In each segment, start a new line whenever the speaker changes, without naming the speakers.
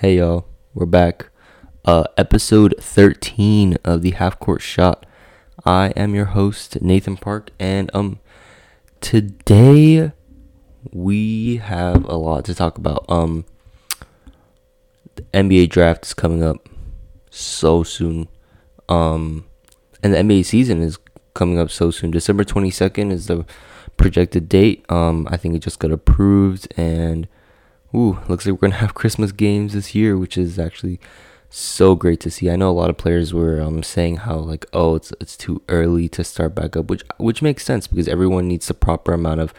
Hey y'all, we're back. Uh, episode 13 of the Half Court Shot. I am your host, Nathan Park, and um, today we have a lot to talk about. Um, the NBA draft is coming up so soon. Um, and the NBA season is coming up so soon. December 22nd is the projected date. Um, I think it just got approved, and ooh, looks like we're gonna have Christmas games this year, which is actually so great to see. I know a lot of players were um saying how like oh it's it's too early to start back up, which which makes sense because everyone needs the proper amount of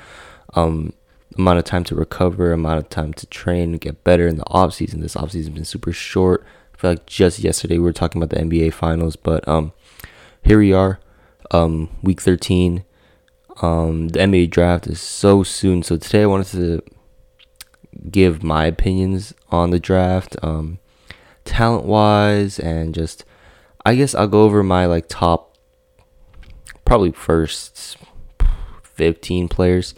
um amount of time to recover, amount of time to train and get better in the off season. This off season has been super short. I feel like just yesterday we were talking about the NBA finals, but um here we are, um week thirteen. Um the NBA draft is so soon. So today I wanted to give my opinions on the draft, um, talent wise, and just I guess I'll go over my like top, probably first fifteen players.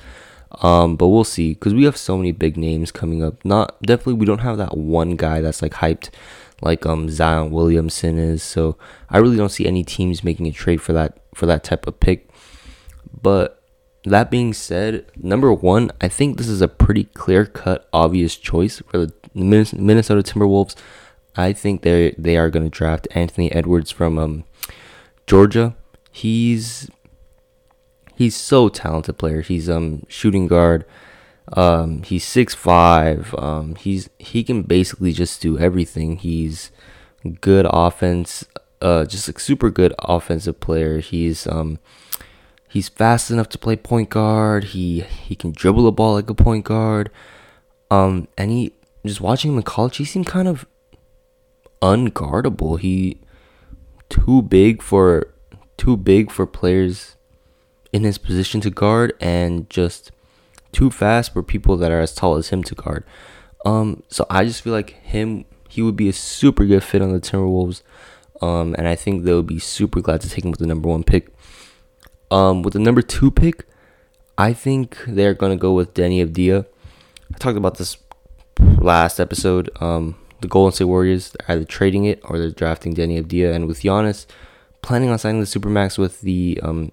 Um, but we'll see because we have so many big names coming up. Not definitely we don't have that one guy that's like hyped, like um Zion Williamson is. So I really don't see any teams making a trade for that for that type of pick. But that being said, number one, I think this is a pretty clear cut, obvious choice for the Minnesota Timberwolves. I think they they are going to draft Anthony Edwards from um, Georgia. He's he's so talented player. He's um shooting guard. Um, he's six five. Um, he's he can basically just do everything. He's good offense. Uh, just like super good offensive player. He's um He's fast enough to play point guard. He he can dribble the ball like a point guard. Um, and he just watching him in college, he seemed kind of unguardable. He too big for too big for players in his position to guard, and just too fast for people that are as tall as him to guard. Um, so I just feel like him he would be a super good fit on the Timberwolves. Um, and I think they would be super glad to take him with the number one pick. Um, with the number two pick, I think they're gonna go with Deni Avdija. I talked about this last episode. Um, the Golden State Warriors are either trading it or they're drafting Deni Avdija, and with Giannis planning on signing the supermax with the um,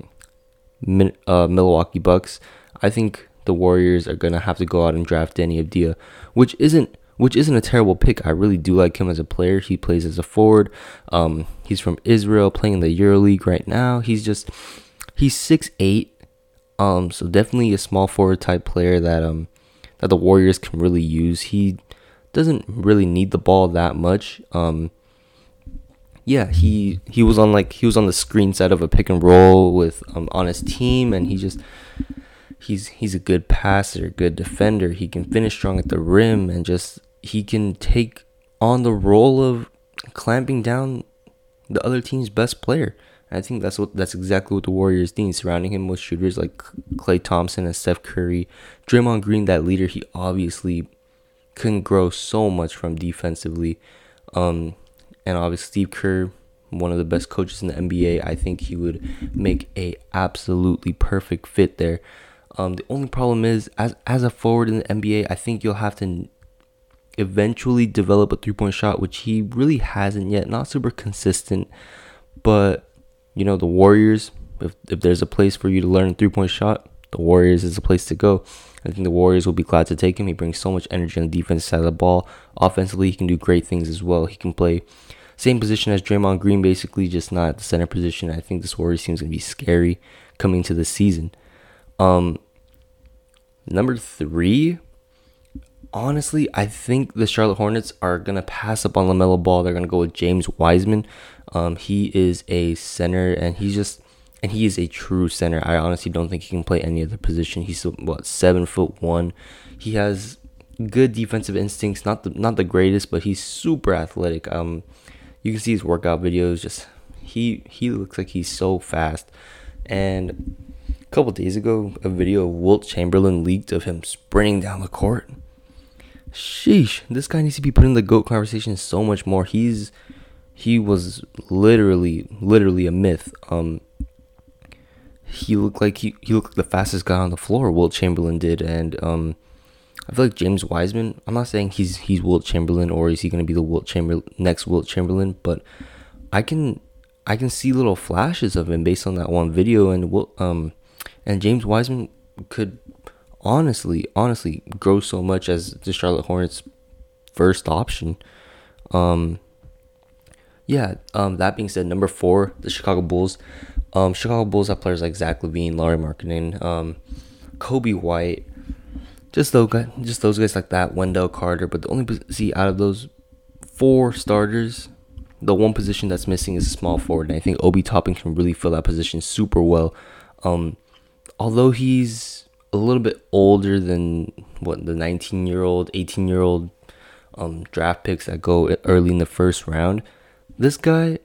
Min- uh, Milwaukee Bucks, I think the Warriors are gonna have to go out and draft Deni Avdija, which isn't which isn't a terrible pick. I really do like him as a player. He plays as a forward. Um, he's from Israel, playing in the EuroLeague right now. He's just he's six eight. Um, so definitely a small forward type player that um that the Warriors can really use. He doesn't really need the ball that much. Um, yeah, he he was on like he was on the screen side of a pick and roll with um on his team, and he just he's he's a good passer, good defender. He can finish strong at the rim, and just he can take on the role of clamping down the other team's best player. I think that's what that's exactly what the Warriors need, surrounding him with shooters like Klay Thompson and Steph Curry. Draymond Green, that leader, he obviously can grow so much from defensively. Um, and obviously Steve Kerr, one of the best coaches in the NBA, I think he would make a absolutely perfect fit there. Um, the only problem is as as a forward in the NBA, I think you'll have to eventually develop a three point shot, which he really hasn't yet. Not super consistent, but you know, the Warriors, if, if there's a place for you to learn three point shot, the Warriors is a place to go. I think the Warriors will be glad to take him. He brings so much energy on the defense side of the ball. Offensively, he can do great things as well. He can play same position as Draymond Green, basically, just not the center position. I think this Warriors going to be scary coming to the season. Um, number three, honestly, I think the Charlotte Hornets are going to pass up on LaMelo Ball. They're going to go with James Wiseman. Um, he is a center, and he's just and he is a true center. I honestly don't think he can play any other position. He's what seven foot one. He has good defensive instincts. Not the not the greatest, but he's super athletic. Um, you can see his workout videos. Just he he looks like he's so fast. And a couple days ago, a video of Wilt Chamberlain leaked of him sprinting down the court. Sheesh, this guy needs to be put in the goat conversation so much more. He's he was literally literally a myth. Um he looked like he, he looked like the fastest guy on the floor, Wilt Chamberlain did, and um I feel like James Wiseman. I'm not saying he's he's Wilt Chamberlain or is he going to be the Wilt Chamberlain next Wilt Chamberlain, but I can I can see little flashes of him based on that one video, and um and James Wiseman could honestly honestly grow so much as the Charlotte Hornets first option. Um, yeah. Um, that being said, number four, the Chicago Bulls. Um, Chicago Bulls have players like Zach LaVine, Lauri Markkanen, um, Coby White, just those guys, just those guys like that. Wendell Carter, but the only see out of those four starters, the one position that's missing is a small forward, and I think Obi Toppin can really fill that position super well. Um, although he's a little bit older than what the 19 year old, 18 year old um, draft picks that go early in the first round. This guy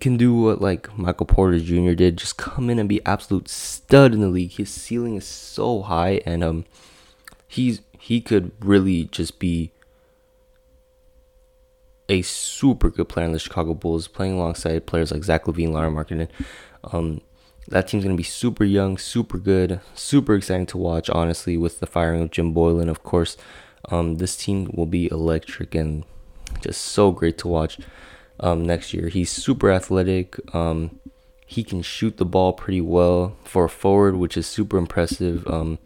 can do what like Michael Porter Jr. did, just come in and be absolute stud in the league. His ceiling is so high, and um, he's he could really just be a super good player in the Chicago Bulls, playing alongside players like Zach LaVine, Lauri Markkanen. Um, that team's gonna be super young, super good, super exciting to watch. Honestly, with the firing of Jim Boylen, of course, um, this team will be electric and just so great to watch um, next year. He's super athletic. Um, he can shoot the ball pretty well for a forward, which is super impressive. Um,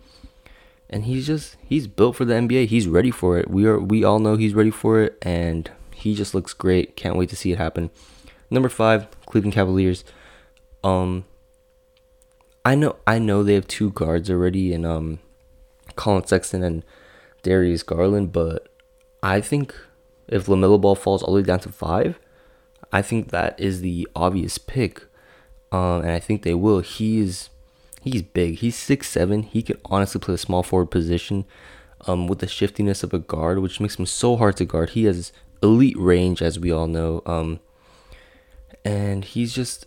and he's just he's built for the NBA. He's ready for it. We are we all know he's ready for it, and he just looks great. Can't wait to see it happen. Number five, Cleveland Cavaliers. Um, I know I know they have two guards already, and um, Collin Sexton and Darius Garland, but I think if LaMelo Ball falls all the way down to five, I think that is the obvious pick. Um, and I think they will. He's he's big. He's six seven. He could honestly play the small forward position, um, with the shiftiness of a guard, which makes him so hard to guard. He has elite range, as we all know. Um, and he's just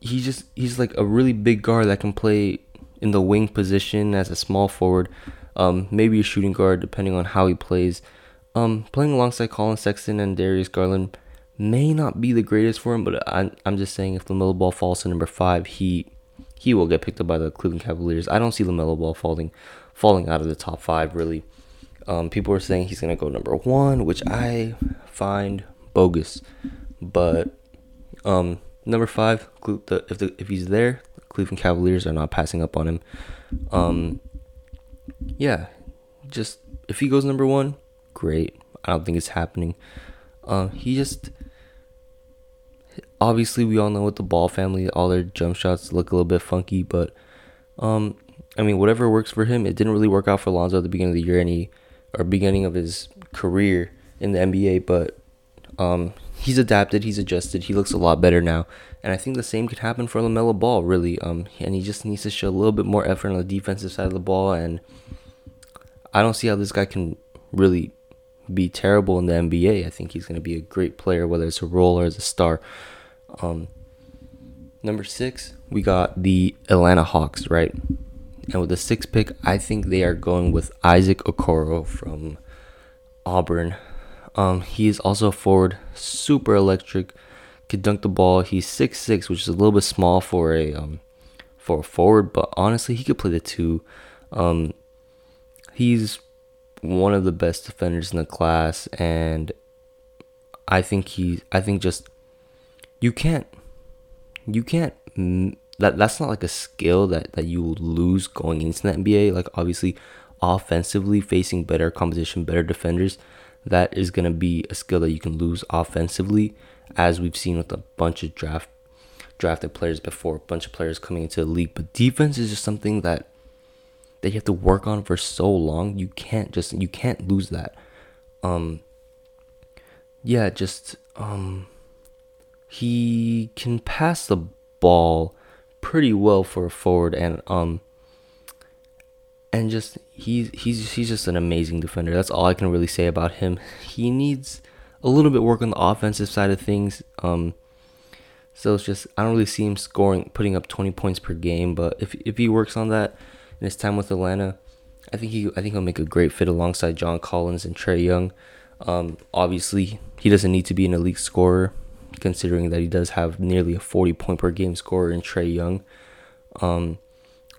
he's just he's like a really big guard that can play in the wing position as a small forward um, maybe a shooting guard depending on how he plays. Um, playing alongside Collin Sexton and Darius Garland may not be the greatest for him, but I, I'm just saying if LaMelo Ball falls to number five, he he will get picked up by the Cleveland Cavaliers. I don't see LaMelo Ball falling falling out of the top five really. Um, people are saying he's gonna go number one, which I find bogus. But um, number five, if the, if he's there, Cleveland Cavaliers are not passing up on him. Um, yeah, just if he goes number one, great. I don't think it's happening. Uh, he just obviously we all know with the Ball family, all their jump shots look a little bit funky, but um, I mean whatever works for him. It didn't really work out for Lonzo at the beginning of the year, he or beginning of his career in the NBA, but um, he's adapted, he's adjusted, he looks a lot better now. And I think the same could happen for LaMelo Ball, really. Um, and he just needs to show a little bit more effort on the defensive side of the ball. And I don't see how this guy can really be terrible in the NBA. I think he's going to be a great player, whether it's a role or as a star. Um, number six, we got the Atlanta Hawks, right? And with the sixth pick, I think they are going with Isaac Okoro from Auburn. Um, he is also a forward, super electric, could dunk the ball. He's six six, which is a little bit small for a um, for a forward, but honestly, he could play the two. Um, he's one of the best defenders in the class, and I think he, I think just you can't, you can't. That that's not like a skill that that you lose going into the NBA. Like obviously, offensively facing better competition, better defenders that is going to be a skill that you can lose offensively, as we've seen with a bunch of draft drafted players before, a bunch of players coming into the league. But defense is just something that that you have to work on for so long. You can't just you can't lose that. Um yeah, just um he can pass the ball pretty well for a forward and um and just he's he's he's just an amazing defender. That's all I can really say about him. He needs a little bit work on the offensive side of things. Um, so it's just I don't really see him scoring, putting up 20 points per game. But if if he works on that in his time with Atlanta, I think he I think he'll make a great fit alongside John Collins and Trae Young. Um, obviously, he doesn't need to be an elite scorer, considering that he does have nearly a 40 point per game scorer in Trae Young. Um,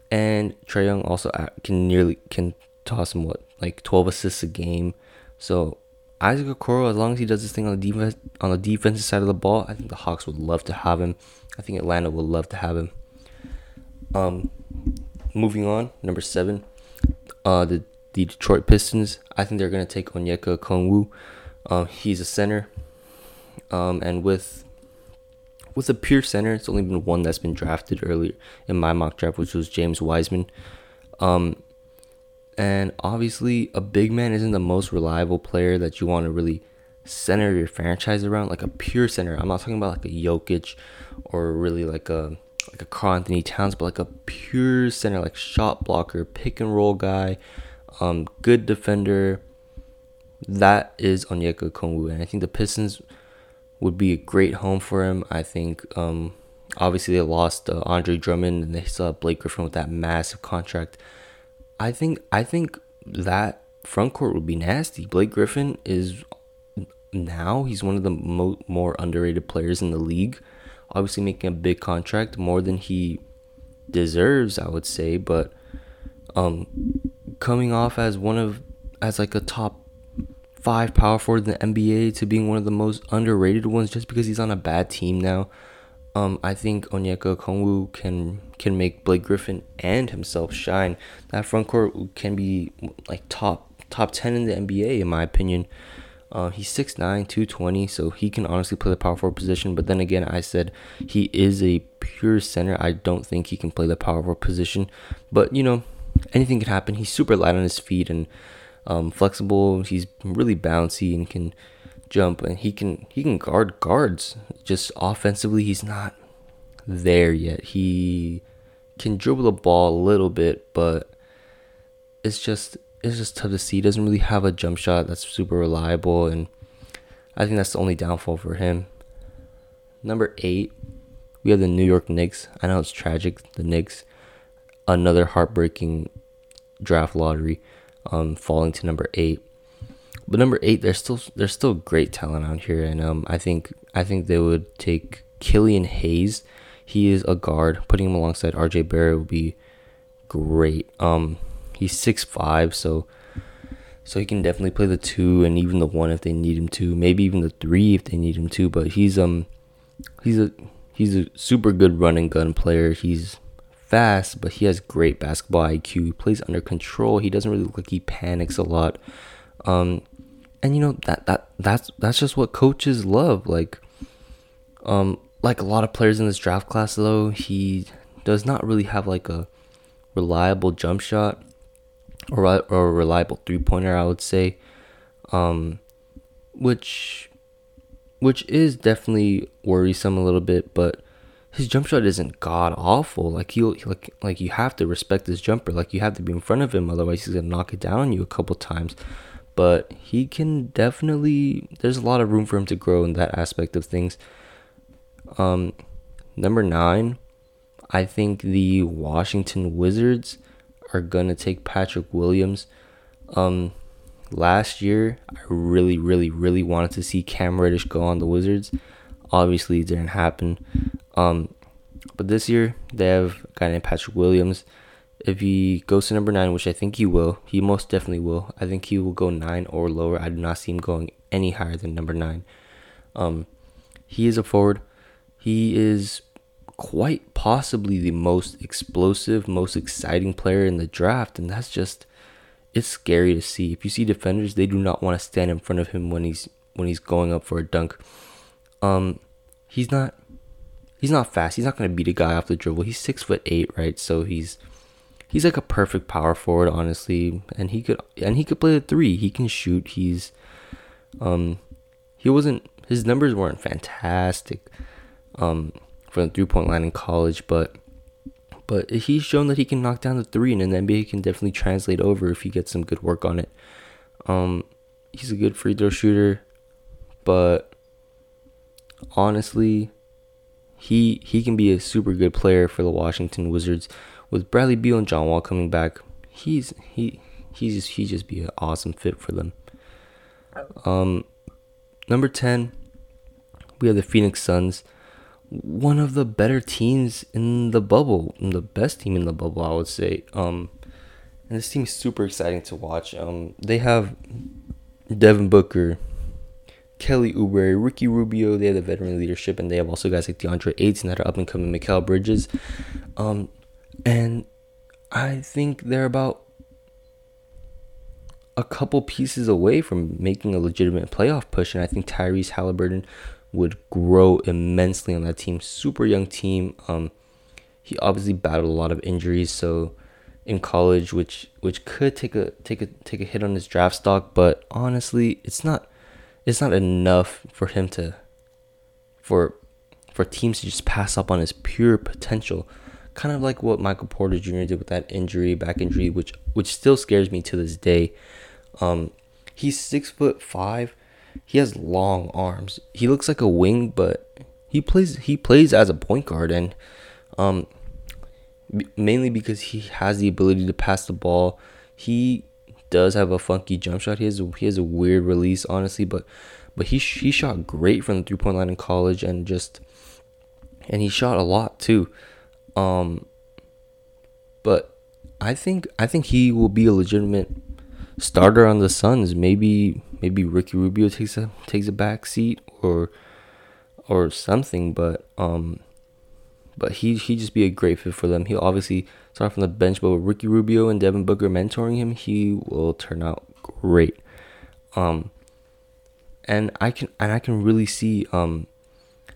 and Trae Young also can nearly can toss him what like 12 assists a game. So Isaac Okoro, as long as he does this thing on the defense on the defensive side of the ball, I think the Hawks would love to have him. I think Atlanta would love to have him. Um, moving on, number seven, uh, the the Detroit Pistons. I think they're gonna take Onyeka Okongwu. Um, he's a center. Um, and with with a pure center, it's only been one that's been drafted earlier in my mock draft, which was James Wiseman. Um, and obviously, a big man isn't the most reliable player that you want to really center your franchise around. Like a pure center. I'm not talking about like a Jokic or really like a like a Karl Anthony Towns, but like a pure center, like shot blocker, pick and roll guy, um, good defender. That is Onyeka Okongwu, and I think the Pistons would be a great home for him. I think um, obviously they lost uh, Andre Drummond and they still have Blake Griffin with that massive contract. I think I think that front court would be nasty. Blake Griffin is now he's one of the mo- more underrated players in the league. Obviously making a big contract more than he deserves, I would say, but um coming off as one of as like a top five power forward in the NBA to being one of the most underrated ones just because he's on a bad team now. Um, I think Onyeka Okongwu can can make Blake Griffin and himself shine. That front court can be like top top ten in the NBA in my opinion. Uh, he's 6'9", 220, so he can honestly play the power forward position. But then again, I said he is a pure center. I don't think he can play the power forward position. But you know, anything can happen. He's super light on his feet and um, flexible. He's really bouncy and can jump, and he can he can guard guards. Just offensively, he's not there yet. He can dribble the ball a little bit, but it's just it's just tough to see. He doesn't really have a jump shot that's super reliable, and I think that's the only downfall for him. Number eight, we have the New York Knicks. I know it's tragic. The Knicks, another heartbreaking draft lottery um, falling to number eight. But number eight, there's still there's still great talent out here, and um, I think I think they would take Killian Hayes. He is a guard. Putting him alongside R.J. Barrett would be great. Um, he's six five, so so he can definitely play the two and even the one if they need him to. Maybe even the three if they need him to. But he's um he's a he's a super good running gun player. He's fast, but he has great basketball IQ. He plays under control. He doesn't really look like he panics a lot. Um, and you know that that that's that's just what coaches love. Like, um, like a lot of players in this draft class, though, he does not really have like a reliable jump shot or or a reliable three pointer. I would say, um, which which is definitely worrisome a little bit, but his jump shot isn't god awful. Like you like like you have to respect his jumper. Like you have to be in front of him, otherwise he's gonna knock it down on you a couple times. But he can definitely. There's a lot of room for him to grow in that aspect of things. Um, number nine, I think the Washington Wizards are gonna take Patrick Williams. Um, last year, I really, really, really wanted to see Cam Reddish go on the Wizards. Obviously, it didn't happen. Um, but this year they have a guy named Patrick Williams. If he goes to number nine, which I think he will, he most definitely will. I think he will go nine or lower. I do not see him going any higher than number nine. Um, he is a forward. He is quite possibly the most explosive, most exciting player in the draft, and that's just it's scary to see. If you see defenders, they do not want to stand in front of him when he's when he's going up for a dunk. Um, he's not he's not fast. He's not gonna beat a guy off the dribble. He's six foot eight, right? So he's he's like a perfect power forward, honestly. And he could and he could play the three. He can shoot. He's um he wasn't his numbers weren't fantastic um from the three point line in college, but but he's shown that he can knock down the three, and in the NBA can definitely translate over if he gets some good work on it. Um, he's a good free throw shooter, but honestly, he he can be a super good player for the Washington Wizards with Bradley Beal and John Wall coming back. He's he he's just he just be an awesome fit for them. Um, number ten, we have the Phoenix Suns, one of the better teams in the bubble, the best team in the bubble, I would say. Um, and this team is super exciting to watch. Um, they have Devin Booker, Kelly Oubre, Ricky Rubio. They have the veteran leadership, and they have also guys like DeAndre Ayton and that are up and coming, Mikal Bridges, um, and I think they're about a couple pieces away from making a legitimate playoff push, and I think Tyrese Halliburton would grow immensely on that team. Super young team. Um, he obviously battled a lot of injuries, so in college, which which could take a take a take a hit on his draft stock, but honestly, it's not it's not enough for him to for for teams to just pass up on his pure potential. Kind of like what Michael Porter Jr. did with that injury, back injury, which which still scares me to this day. Um, he's six foot five. He has long arms. He looks like a wing, but he plays he plays as a point guard, and um, mainly because he has the ability to pass the ball. He does have a funky jump shot. He has a, he has a weird release, honestly, but but he he shot great from the three point line in college, and just and he shot a lot too. Um, but I think I think he will be a legitimate starter on the Suns. Maybe maybe Ricky Rubio takes a takes a back seat or or something, but um but he he just be a great fit for them. He'll obviously start from the bench, but with Ricky Rubio and Devin Booker mentoring him, he will turn out great. Um and I can and I can really see um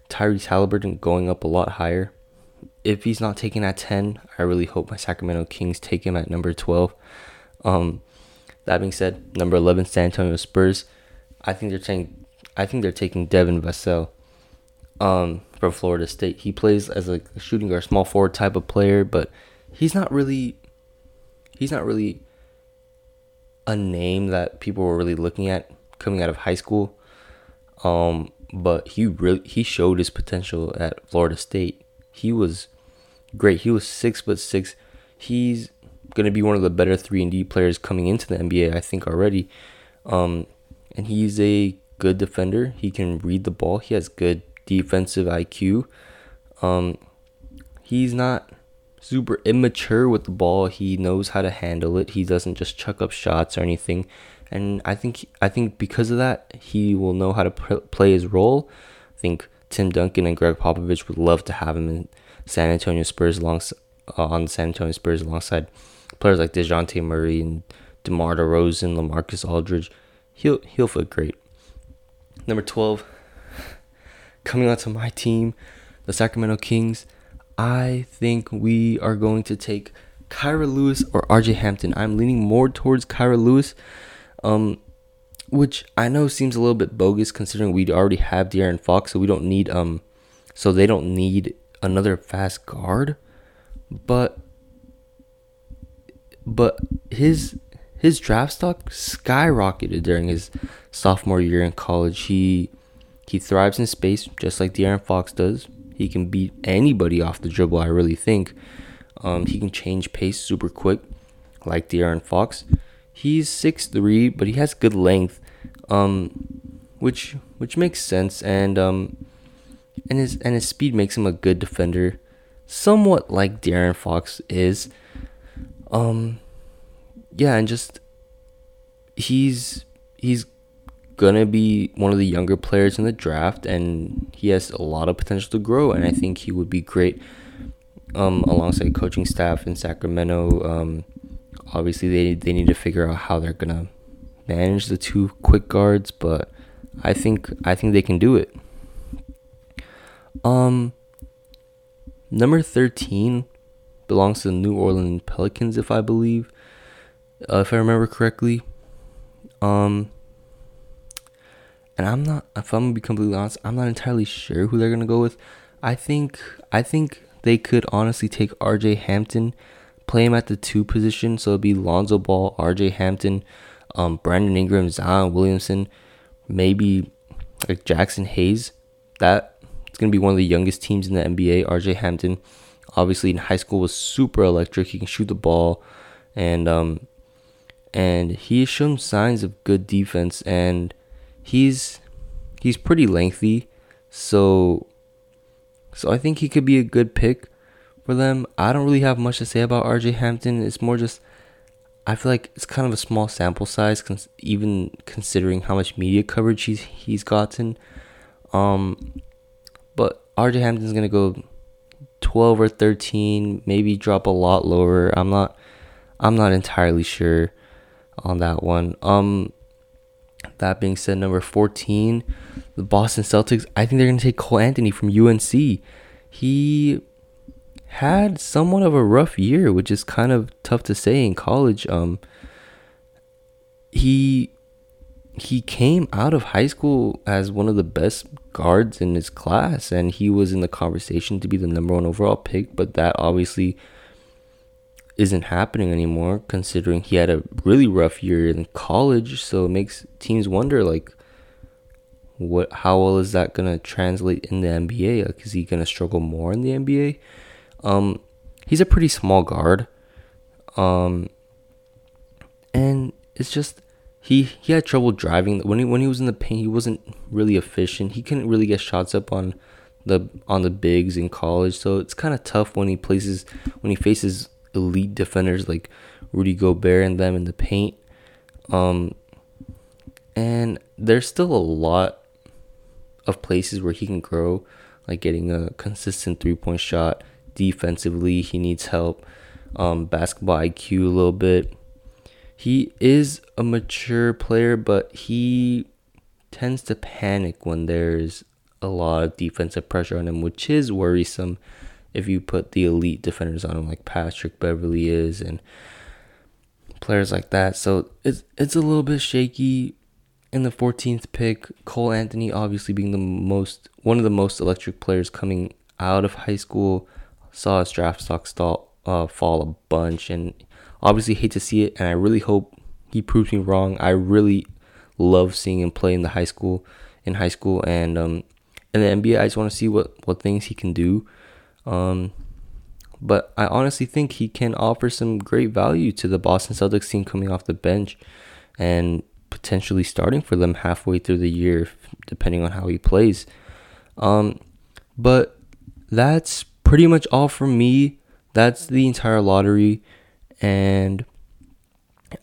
Tyrese Halliburton going up a lot higher. If he's not taken at 10, I really hope my Sacramento Kings take him at number 12. Um, that being said, number 11 San Antonio Spurs. I think they're taking I think they're taking Devin Vassell um, from Florida State. He plays as a shooting guard, small forward type of player, but he's not really he's not really a name that people were really looking at coming out of high school. Um, but he really he showed his potential at Florida State. He was great. He was six foot six. He's going to be one of the better 3 and D players coming into the NBA, I think already. Um, and he's a good defender. He can read the ball. He has good defensive IQ. Um, he's not super immature with the ball. He knows how to handle it. He doesn't just chuck up shots or anything. And I think I think because of that, he will know how to pr- play his role. I think Tim Duncan and Gregg Popovich would love to have him in San Antonio Spurs alongside uh, on San Antonio Spurs alongside players like Dejounte Murray and DeMar DeRozan, LaMarcus Aldridge, he'll he'll fit great. Number twelve, coming onto my team, the Sacramento Kings. I think we are going to take Kira Lewis or RJ Hampton. I'm leaning more towards Kira Lewis, um, which I know seems a little bit bogus considering we already have De'Aaron Fox, so we don't need um, so they don't need another fast guard. But but his his draft stock skyrocketed during his sophomore year in college. He he thrives in space just like De'Aaron Fox does. He can beat anybody off the dribble. I really think. Um, he can change pace super quick, like De'Aaron Fox. He's six three, but he has good length, um, which which makes sense, and um, and his and his speed makes him a good defender, somewhat like De'Aaron Fox is. Um, yeah, and just he's he's gonna be one of the younger players in the draft, and he has a lot of potential to grow. And I think he would be great um, alongside coaching staff in Sacramento. Um, obviously, they they need to figure out how they're gonna manage the two quick guards, but I think I think they can do it. Um, number thirteen belongs to the New Orleans Pelicans, if I believe, uh, if I remember correctly. Um, and I'm not, if I'm gonna be completely honest, I'm not entirely sure who they're gonna go with. I think, I think they could honestly take R.J. Hampton, play him at the two position, so it'd be Lonzo Ball, R.J. Hampton, um, Brandon Ingram, Zion Williamson, maybe like Jaxson Hayes. That it's gonna be one of the youngest teams in the NBA. R.J. Hampton obviously in high school was super electric. He can shoot the ball, and um, and he has shown signs of good defense. And he's he's pretty lengthy, so so I think he could be a good pick for them. I don't really have much to say about RJ Hampton. It's more just I feel like it's kind of a small sample size, cons- even considering how much media coverage he's he's gotten. Um, but RJ Hampton's gonna go twelve or thirteen, maybe drop a lot lower. I'm not, I'm not entirely sure on that one. Um, that being said, number fourteen, the Boston Celtics. I think they're gonna take Cole Anthony from UNC. He had somewhat of a rough year, which is kind of tough to say in college. Um, he he came out of high school as one of the best guards in his class, and he was in the conversation to be the number one overall pick. But that obviously isn't happening anymore, considering he had a really rough year in college. So it makes teams wonder, like, what how well is that gonna translate in the NBA? Like, is he gonna struggle more in the NBA? Um, he's a pretty small guard. Um, and it's just he he had trouble driving when he when he was in the paint. He wasn't really efficient. He couldn't really get shots up on the on the bigs in college. So it's kind of tough when he places when he faces elite defenders like Rudy Gobert and them in the paint. Um, and there's still a lot of places where he can grow, like getting a consistent three point shot, defensively, he needs help. Um, basketball IQ a little bit. He is a mature player, but he tends to panic when there's a lot of defensive pressure on him, which is worrisome if you put the elite defenders on him, like Patrick Beverley is, and players like that. So it's it's a little bit shaky. In the 14th pick, Cole Anthony obviously being the most one of the most electric players coming out of high school saw his draft stock stall, uh, fall a bunch, and obviously hate to see it. And I really hope he proves me wrong. I really love seeing him play in the high school, in high school, and um, in the NBA. I just want to see what what things he can do. Um, but I honestly think he can offer some great value to the Boston Celtics team coming off the bench, and potentially starting for them halfway through the year, depending on how he plays. Um, but that's pretty much all from me. That's the entire lottery. And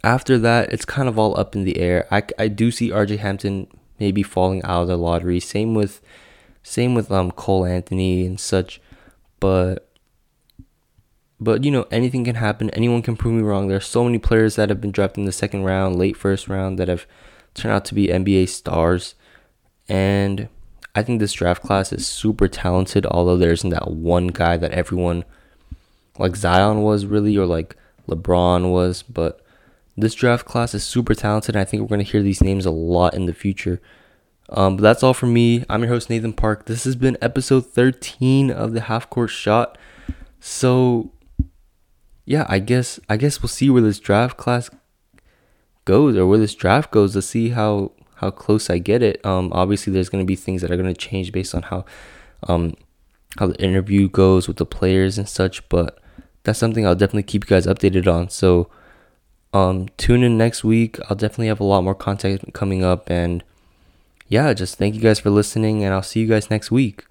after that, it's kind of all up in the air. I, I do see RJ Hampton maybe falling out of the lottery. Same with same with um Cole Anthony and such. But but you know anything can happen. Anyone can prove me wrong. There are so many players that have been drafted in the second round, late first round that have turned out to be NBA stars. And I think this draft class is super talented, although there isn't that one guy that everyone like Zion was really or like LeBron was, but this draft class is super talented. I think we're going to hear these names a lot in the future. Um, but that's all from me. I'm your host, Nathan Park. This has been episode 13 of the Half Court Shot. So, yeah, I guess I guess we'll see where this draft class goes or where this draft goes to see how how close I get it. Um, obviously, there's going to be things that are going to change based on how, um, how the interview goes with the players and such. But that's something I'll definitely keep you guys updated on. So, um, tune in next week. I'll definitely have a lot more content coming up. And yeah, just thank you guys for listening, and I'll see you guys next week.